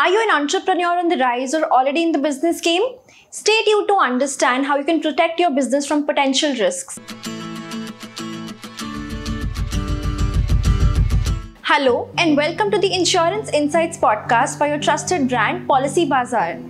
Are you an entrepreneur on the rise or already in the business game? Stay tuned to understand how you can protect your business from potential risks. Hello, and welcome to the Insurance Insights podcast by your trusted brand, Policy Bazaar.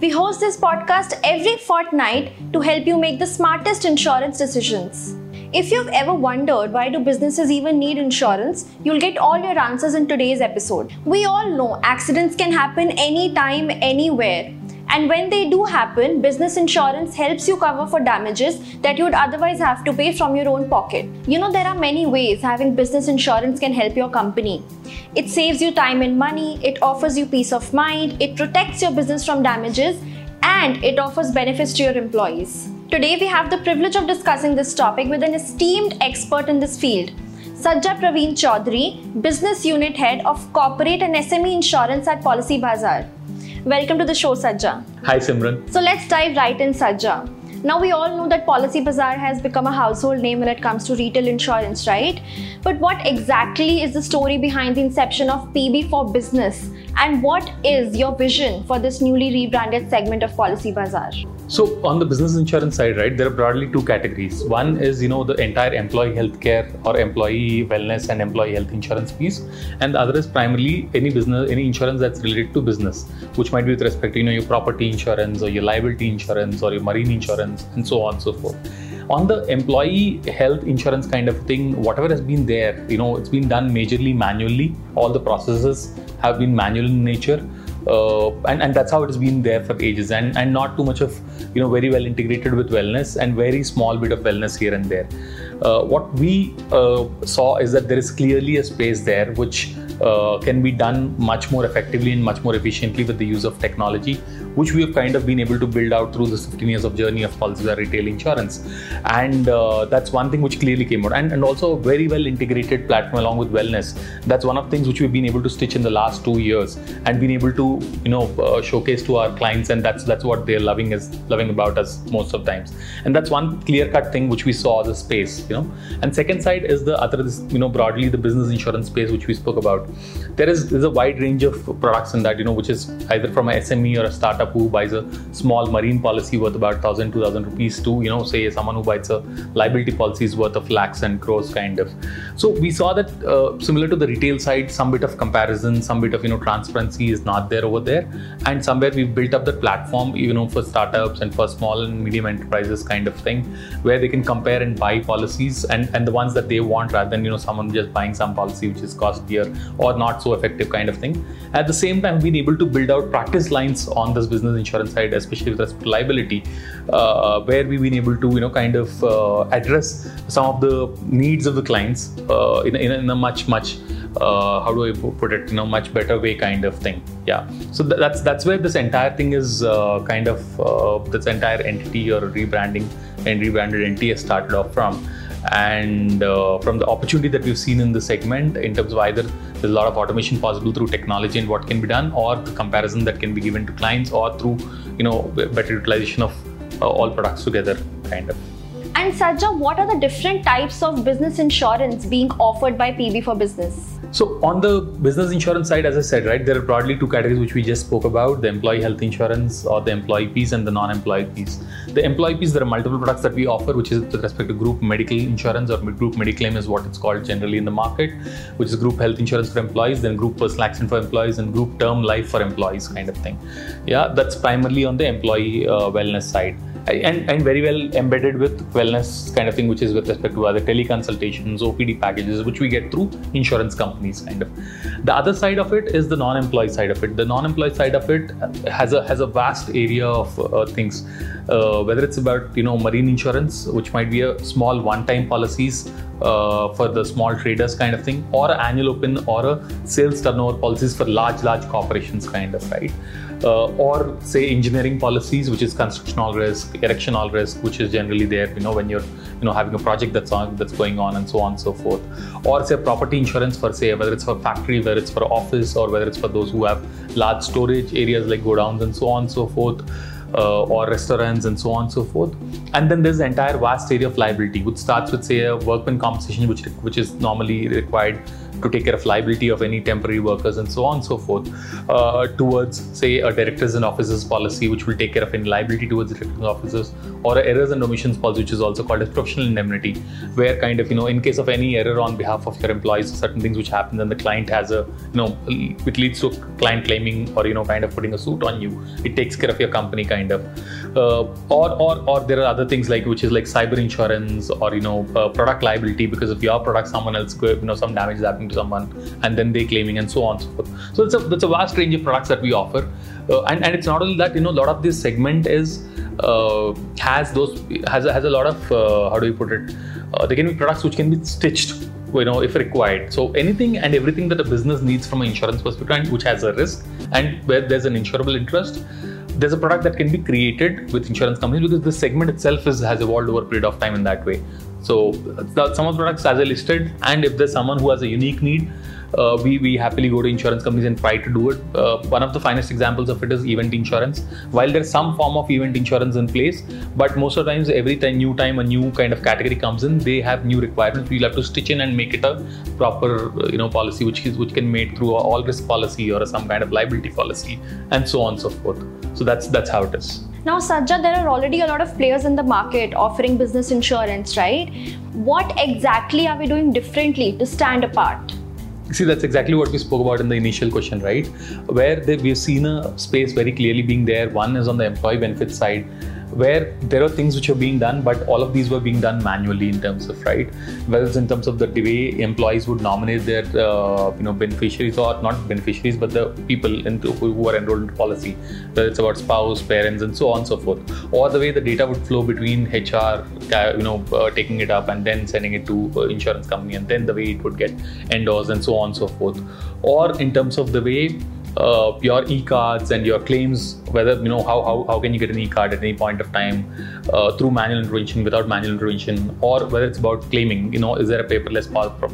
We host this podcast every fortnight to help you make the smartest insurance decisions. If you've ever wondered why do businesses even need insurance, you'll get all your answers in today's episode. We all know accidents can happen anytime, anywhere. And when they do happen, business insurance helps you cover for damages that you would otherwise have to pay from your own pocket. You know, there are many ways having business insurance can help your company. It saves you time and money, it offers you peace of mind, it protects your business from damages, and it offers benefits to your employees. Today, we have the privilege of discussing this topic with an esteemed expert in this field. Sajja Praveen Chowdary, Business Unit Head of Corporate and SME Insurance at Policy Bazaar. Welcome to the show, Sajja. Hi, Simran. So let's dive right in, Sajja. Now, we all know that Policy Bazaar has become a household name when it comes to retail insurance, right? But what exactly is the story behind the inception of PB for Business? And what is your vision for this newly rebranded segment of Policy Bazaar? So on the business insurance side, right, there are broadly two categories. One is you know the entire employee healthcare or employee wellness and employee health insurance piece, and the other is primarily any business, any insurance that's related to business, which might be with respect to you know your property insurance or your liability insurance or your marine insurance and so on and so forth. On the employee health insurance kind of thing, whatever has been there, you know, it's been done majorly manually. All the processes have been manual in nature uh, and, and that's how it has been there for ages. And, and not too much of you know very well integrated with wellness and very small bit of wellness here and there. Uh, what we uh, saw is that there is clearly a space there which uh, can be done much more effectively and much more efficiently with the use of technology, which we have kind of been able to build out through this 15 years of journey of Policybazaar retail insurance. And uh, that's one thing which clearly came out. And, and also a very well integrated platform along with wellness. That's one of the things which we've been able to stitch in the last two years and been able to, you know, uh, showcase to our clients. And that's that's what they're loving is loving about us most of times. And that's one clear cut thing which we saw as a space, you know. And second side is the other, you know, broadly the business insurance space which we spoke about there is a wide range of products in that you know which is either from a SME or a startup who buys a small marine policy worth about 1000 2000 rupees to you know say someone who buys a liability policy is worth of lakhs and crores kind of so we saw that uh, similar to the retail side some bit of comparison some bit of you know transparency is not there over there and somewhere we've built up the platform you know for startups and for small and medium enterprises kind of thing where they can compare and buy policies and and the ones that they want rather than you know someone just buying some policy which is costlier or not so effective kind of thing. At the same time, been able to build out practice lines on this business insurance side, especially with respect to liability, uh, where we've been able to you know kind of uh, address some of the needs of the clients uh, in, in, in, a much much uh, how do I put it? You know, much better way, kind of thing. Yeah. So th- that's that's where this entire thing is uh, kind of uh, this entire entity or rebranding and rebranded entity has started off from and uh, from the opportunity that we've seen in the segment in terms of either there's a lot of automation possible through technology and what can be done or the comparison that can be given to clients or through you know better utilization of uh, all products together kind of and Sajja, what are the different types of business insurance being offered by PB for Business? So, on the business insurance side, as I said, right, there are broadly two categories which we just spoke about the employee health insurance or the employee piece and the non employee piece. The employee piece, there are multiple products that we offer, which is with respect to group medical insurance or group mediclaim is what it's called generally in the market, which is group health insurance for employees, then group personal accident for employees, and group term life for employees kind of thing. Yeah, that's primarily on the employee uh, wellness side and, and very well embedded with wellness kind of thing, which is with respect to other teleconsultations, OPD packages, which we get through insurance companies kind of. The other side of it is the non-employee side of it. The non-employee side of it has a has a vast area of uh, things, uh, whether it's about you know marine insurance, which might be a small one-time policies uh, for the small traders kind of thing, or annual open or a sales turnover policies for large large corporations kind of right or say engineering policies, which is constructional risk, erectional risk, which is generally there, you know, when you're, you know, having a project that's on, that's going on and so on and so forth. Or say property insurance for say, whether it's for factory, whether it's for office, or whether it's for those who have large storage areas like godowns and so on and so forth. Uh, or restaurants and so on and so forth. And then there's the entire vast area of liability, which starts with say a workman compensation, which which is normally required to take care of liability of any temporary workers and so on and so forth, uh, towards say a directors and officers policy, which will take care of any liability towards directors and officers, or errors and omissions policy, which is also called as professional indemnity, where kind of you know in case of any error on behalf of your employees, certain things which happen, then the client has a you know it leads to client claiming or you know kind of putting a suit on you. It takes care of your company kind of, uh, or or or there are other things like which is like cyber insurance or you know uh, product liability because if your product someone else you know some damage is happening to someone and then they claiming and so on and so forth. So it's a that's a vast range of products that we offer, uh, and and it's not only that you know a lot of this segment is uh, has those has has a lot of uh, how do you put it? Uh, they can be products which can be stitched you know if required so anything and everything that a business needs from an insurance perspective which has a risk and where there's an insurable interest there's a product that can be created with insurance companies because this segment itself is, has evolved over a period of time in that way so some of the products as I listed, and if there's someone who has a unique need, uh, we, we happily go to insurance companies and try to do it. Uh, one of the finest examples of it is event insurance. While there's some form of event insurance in place, but most of the times, every time new time a new kind of category comes in, they have new requirements. We'll have to stitch in and make it a proper you know policy, which is which can made through all risk policy or some kind of liability policy, and so on and so forth. So that's that's how it is. Now, Sajja, there are already a lot of players in the market offering business insurance, right? What exactly are we doing differently to stand apart? See, that's exactly what we spoke about in the initial question, right? Where we've seen a space very clearly being there. One is on the employee benefits side, where there are things which are being done, but all of these were being done manually in terms of right, whether it's in terms of the way employees would nominate their uh, you know beneficiaries or not beneficiaries, but the people into, who are enrolled in policy, whether it's about spouse, parents, and so on and so forth, or the way the data would flow between HR, you know, uh, taking it up and then sending it to uh, insurance company, and then the way it would get endorsed and so on and so forth, or in terms of the way uh, your e-cards and your claims whether you know how, how, how can you get an e-card at any point of time uh, through manual intervention without manual intervention or whether it's about claiming you know is there a paperless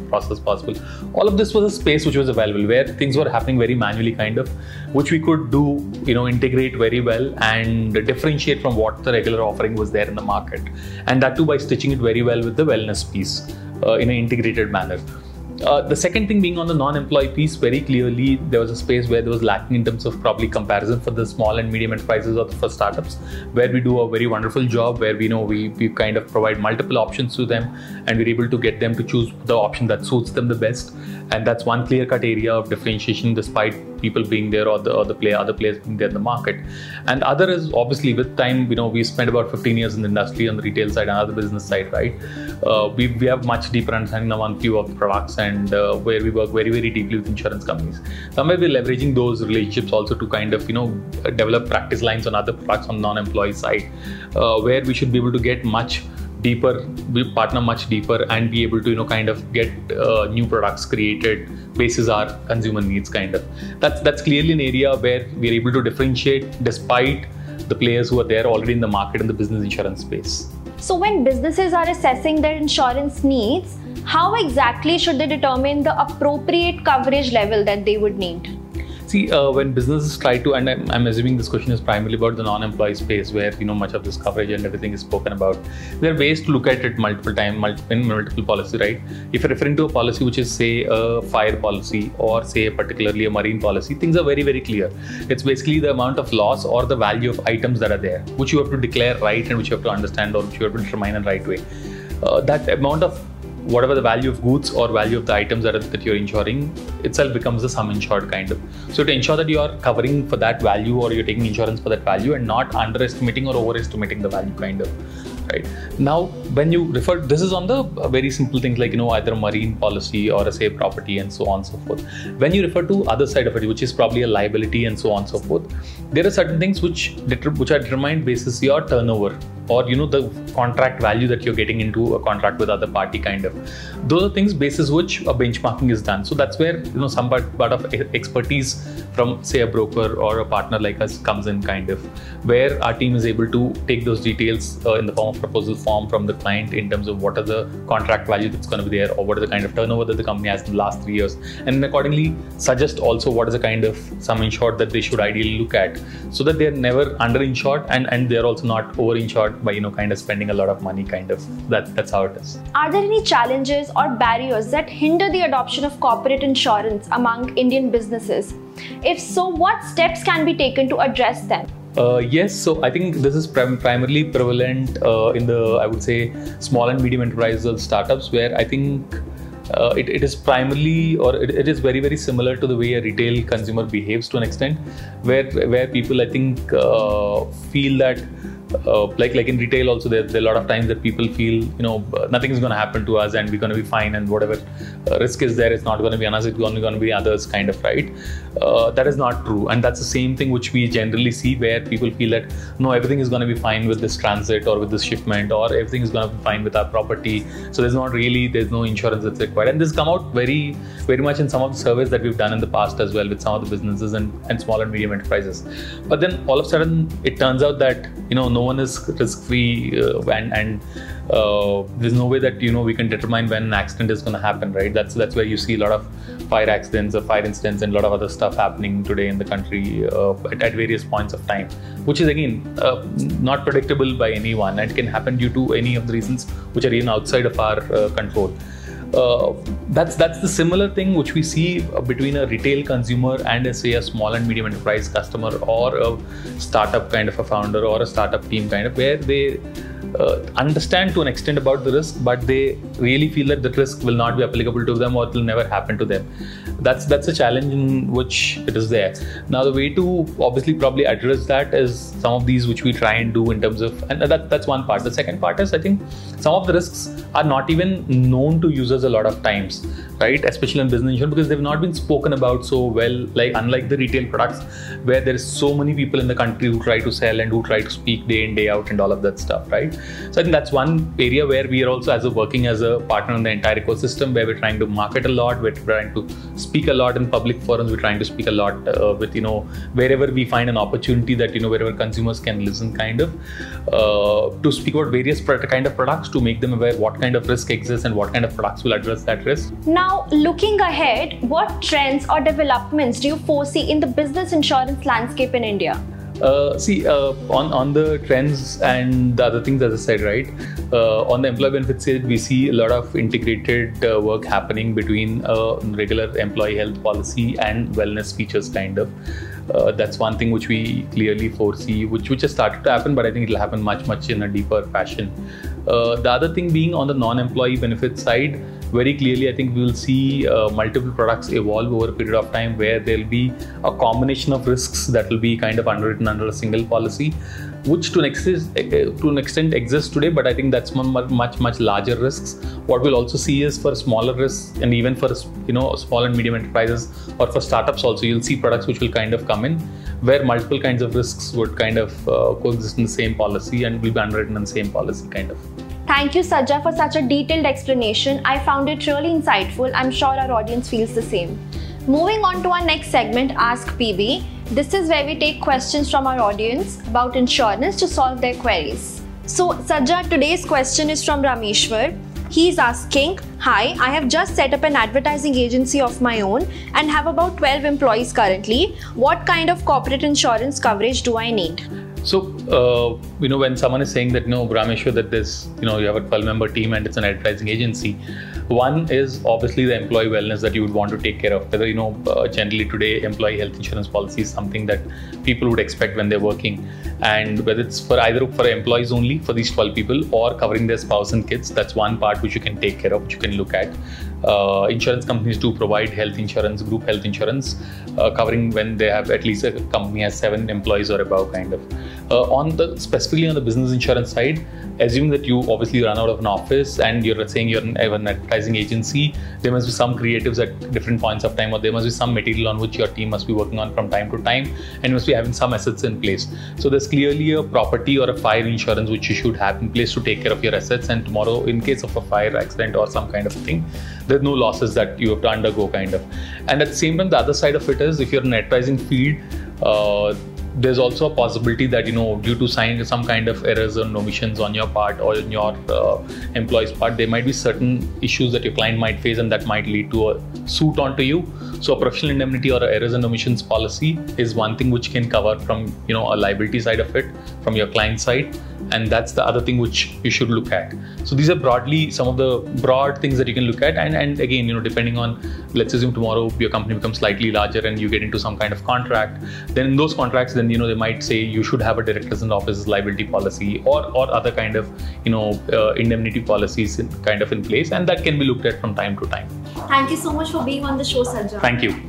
process possible? All of this was a space which was available where things were happening very manually kind of which we could do you know integrate very well and differentiate from what the regular offering was there in the market. And that too by stitching it very well with the wellness piece uh, in an integrated manner uh, the second thing being on the non-employee piece, very clearly there was a space where there was lacking in terms of probably comparison for the small and medium enterprises or for startups, where we do a very wonderful job, where we know we, we kind of provide multiple options to them and we're able to get them to choose the option that suits them the best. And that's one clear-cut area of differentiation despite people being there or the, or the player, other players being there in the market. And other is obviously with time, you know, we spent about 15 years in the industry on the retail side and other business side, right? Uh, we, we have much deeper understanding on few of the products and uh, where we work very, very deeply with insurance companies. Somewhere we're leveraging those relationships also to kind of, you know, develop practice lines on other products on non-employee side, uh, where we should be able to get much deeper we partner much deeper and be able to you know kind of get uh, new products created basis our consumer needs kind of. That's that's clearly an area where we're able to differentiate despite the players who are there already in the market in the business insurance space. So when businesses are assessing their insurance needs how exactly should they determine the appropriate coverage level that they would need See, uh, when businesses try to, and I'm, I'm, assuming this question is primarily about the non-employee space, where you know much of this coverage and everything is spoken about. There are ways to look at it multiple times, multiple, in multiple policy, right? If you're referring to a policy which is say a fire policy or say particularly a marine policy, things are very very clear. It's basically the amount of loss or the value of items that are there, which you have to declare right and which you have to understand or which you have to determine in the right way. Uh, that amount of whatever the value of goods or value of the items that, that you're insuring itself becomes the sum insured kind of. So to ensure that you are covering for that value or you're taking insurance for that value and not underestimating or overestimating the value kind of right? Now when you refer this is on the uh, very simple things like you know either marine policy or a say property and so on and so forth. When you refer to other side of it which is probably a liability and so on and so forth there are certain things which which are determined basis your turnover or you know the contract value that you're getting into a contract with other party kind of. Those are things basis which a benchmarking is done. So that's where you know some part, of expertise from say a broker or a partner like us comes in kind of where our team is able to take those details uh, in the form of proposal form from the client in terms of what are the contract value that's going to be there or what are the kind of turnover that the company has in the last three years. And accordingly suggest also what is the kind of sum insured that they should ideally look at so that they're never under insured and and they're also not over insured not by you know kind of spending a lot of money kind of. That that's how it is. Are there any challenges or barriers that hinder the adoption of corporate insurance among indian businesses? If so what steps can be taken to address them? Uh, yes, so I think this is prim- primarily prevalent uh, in the, I would say, small and medium enterprises startups, where I think uh, it, it is primarily or it, it is very very similar to the way a retail consumer behaves to an extent where where people i think uh, feel that uh, like like in retail also there, there, are a lot of times that people feel you know nothing is going to happen to us and we're going to be fine and whatever uh, risk is there it's not going to be on us it's only going to be others kind of right? Uh, that is not true. And that's the same thing which we generally see where people feel that no everything is going to be fine with this transit or with this shipment or everything is going to be fine with our property. So there's not really there's no insurance that's required. And this come out very very much in some of the surveys that we've done in the past as well with some of the businesses and, and small and medium enterprises. But then all of a sudden it turns out that you know no one is risk free uh, and and uh, there's no way that you know we can determine when an accident is going to happen right? That's that's where you see a lot of fire accidents or fire incidents and a lot of other stuff happening today in the country uh, at, at, various points of time which is again uh, not predictable by anyone. And can happen due to any of the reasons which are even outside of our uh, control uh, that's that's the similar thing which we see between a retail consumer and a, say a small and medium enterprise customer or a startup kind of a founder or a startup team kind of where they uh, understand to an extent about the risk, but they really feel that the risk will not be applicable to them or it will never happen to them. That's that's a challenge in which it is there. Now the way to obviously probably address that is some of these which we try and do in terms of and that, that's one part. The second part is I think some of the risks are not even known to users a lot of times, right? Especially in business insurance because they've not been spoken about so well. Like unlike the retail products where there is so many people in the country who try to sell and who try to speak day in day out and all of that stuff, right? So I think that's one area where we are also as a working as a partner in the entire ecosystem where we're trying to market a lot, we're trying to speak a lot in public forums, we're trying to speak a lot uh, with you know wherever we find an opportunity that you know wherever consumers can listen, kind of uh, to speak about various kind of products to make them aware what kind of risk exists and what kind of products will address that risk. Now, looking ahead, what trends or developments do you foresee in the business insurance landscape in India? Uh, see, uh, on on the trends and the other things, as I said, right, uh, on the employee benefits side, we see a lot of integrated uh, work happening between a regular employee health policy and wellness features, kind of. Uh, that's one thing which we clearly foresee, which which has started to happen, but I think it'll happen much much in a deeper fashion. Uh, the other thing being on the non-employee benefit side very clearly, I think we will see uh, multiple products evolve over a period of time where there'll be a combination of risks that will be kind of underwritten under a single policy, which to an extent, to an extent exists today, but I think that's much much larger risks. What we'll also see is for smaller risks and even for you know small and medium enterprises or for startups also, you'll see products which will kind of come in where multiple kinds of risks would kind of uh, coexist in the same policy and will be underwritten in the same policy kind of. Thank you, Sajja, for such a detailed explanation. I found it really insightful. I'm sure our audience feels the same. Moving on to our next segment, Ask PB. This is where we take questions from our audience about insurance to solve their queries. So, Sajja, today's question is from Rameshwar. He's asking Hi, I have just set up an advertising agency of my own and have about 12 employees currently. What kind of corporate insurance coverage do I need? So, uh, you know, when someone is saying that, no, Rameshwar, that this, you know, you have a 12 member team and it's an advertising agency, one is obviously the employee wellness that you would want to take care of. Whether, you know, uh, generally today, employee health insurance policy is something that people would expect when they're working. And whether it's for either for employees only, for these 12 people, or covering their spouse and kids, that's one part which you can take care of, which you can look at. Uh, insurance companies do provide health insurance, group health insurance, uh, covering when they have at least a company has seven employees or above, kind of. Uh, on the specifically on the business insurance side, assuming that you obviously run out of an office and you're saying you're an, an advertising agency, there must be some creatives at different points of time, or there must be some material on which your team must be working on from time to time, and must be having some assets in place. So there's clearly a property or a fire insurance which you should have in place to take care of your assets. And tomorrow, in case of a fire accident or some kind of thing, there's no losses that you have to undergo, kind of. And at the same time, the other side of it is if you're in advertising field. Uh, there's also a possibility that you know due to sign some kind of errors and omissions on your part or in your uh, employee's part there might be certain issues that your client might face and that might lead to a suit onto you. So a professional indemnity or errors and omissions policy is one thing which can cover from you know a liability side of it from your client side and that's the other thing which you should look at. So these are broadly some of the broad things that you can look at. And and again you know depending on let's assume tomorrow your company becomes slightly larger and you get into some kind of contract then in those contracts then you know they might say you should have a directors and officers liability policy or or other kind of you know uh, indemnity policies in, kind of in place. And that can be looked at from time to time. Thank you so much for being on the show, Sajjan. thank you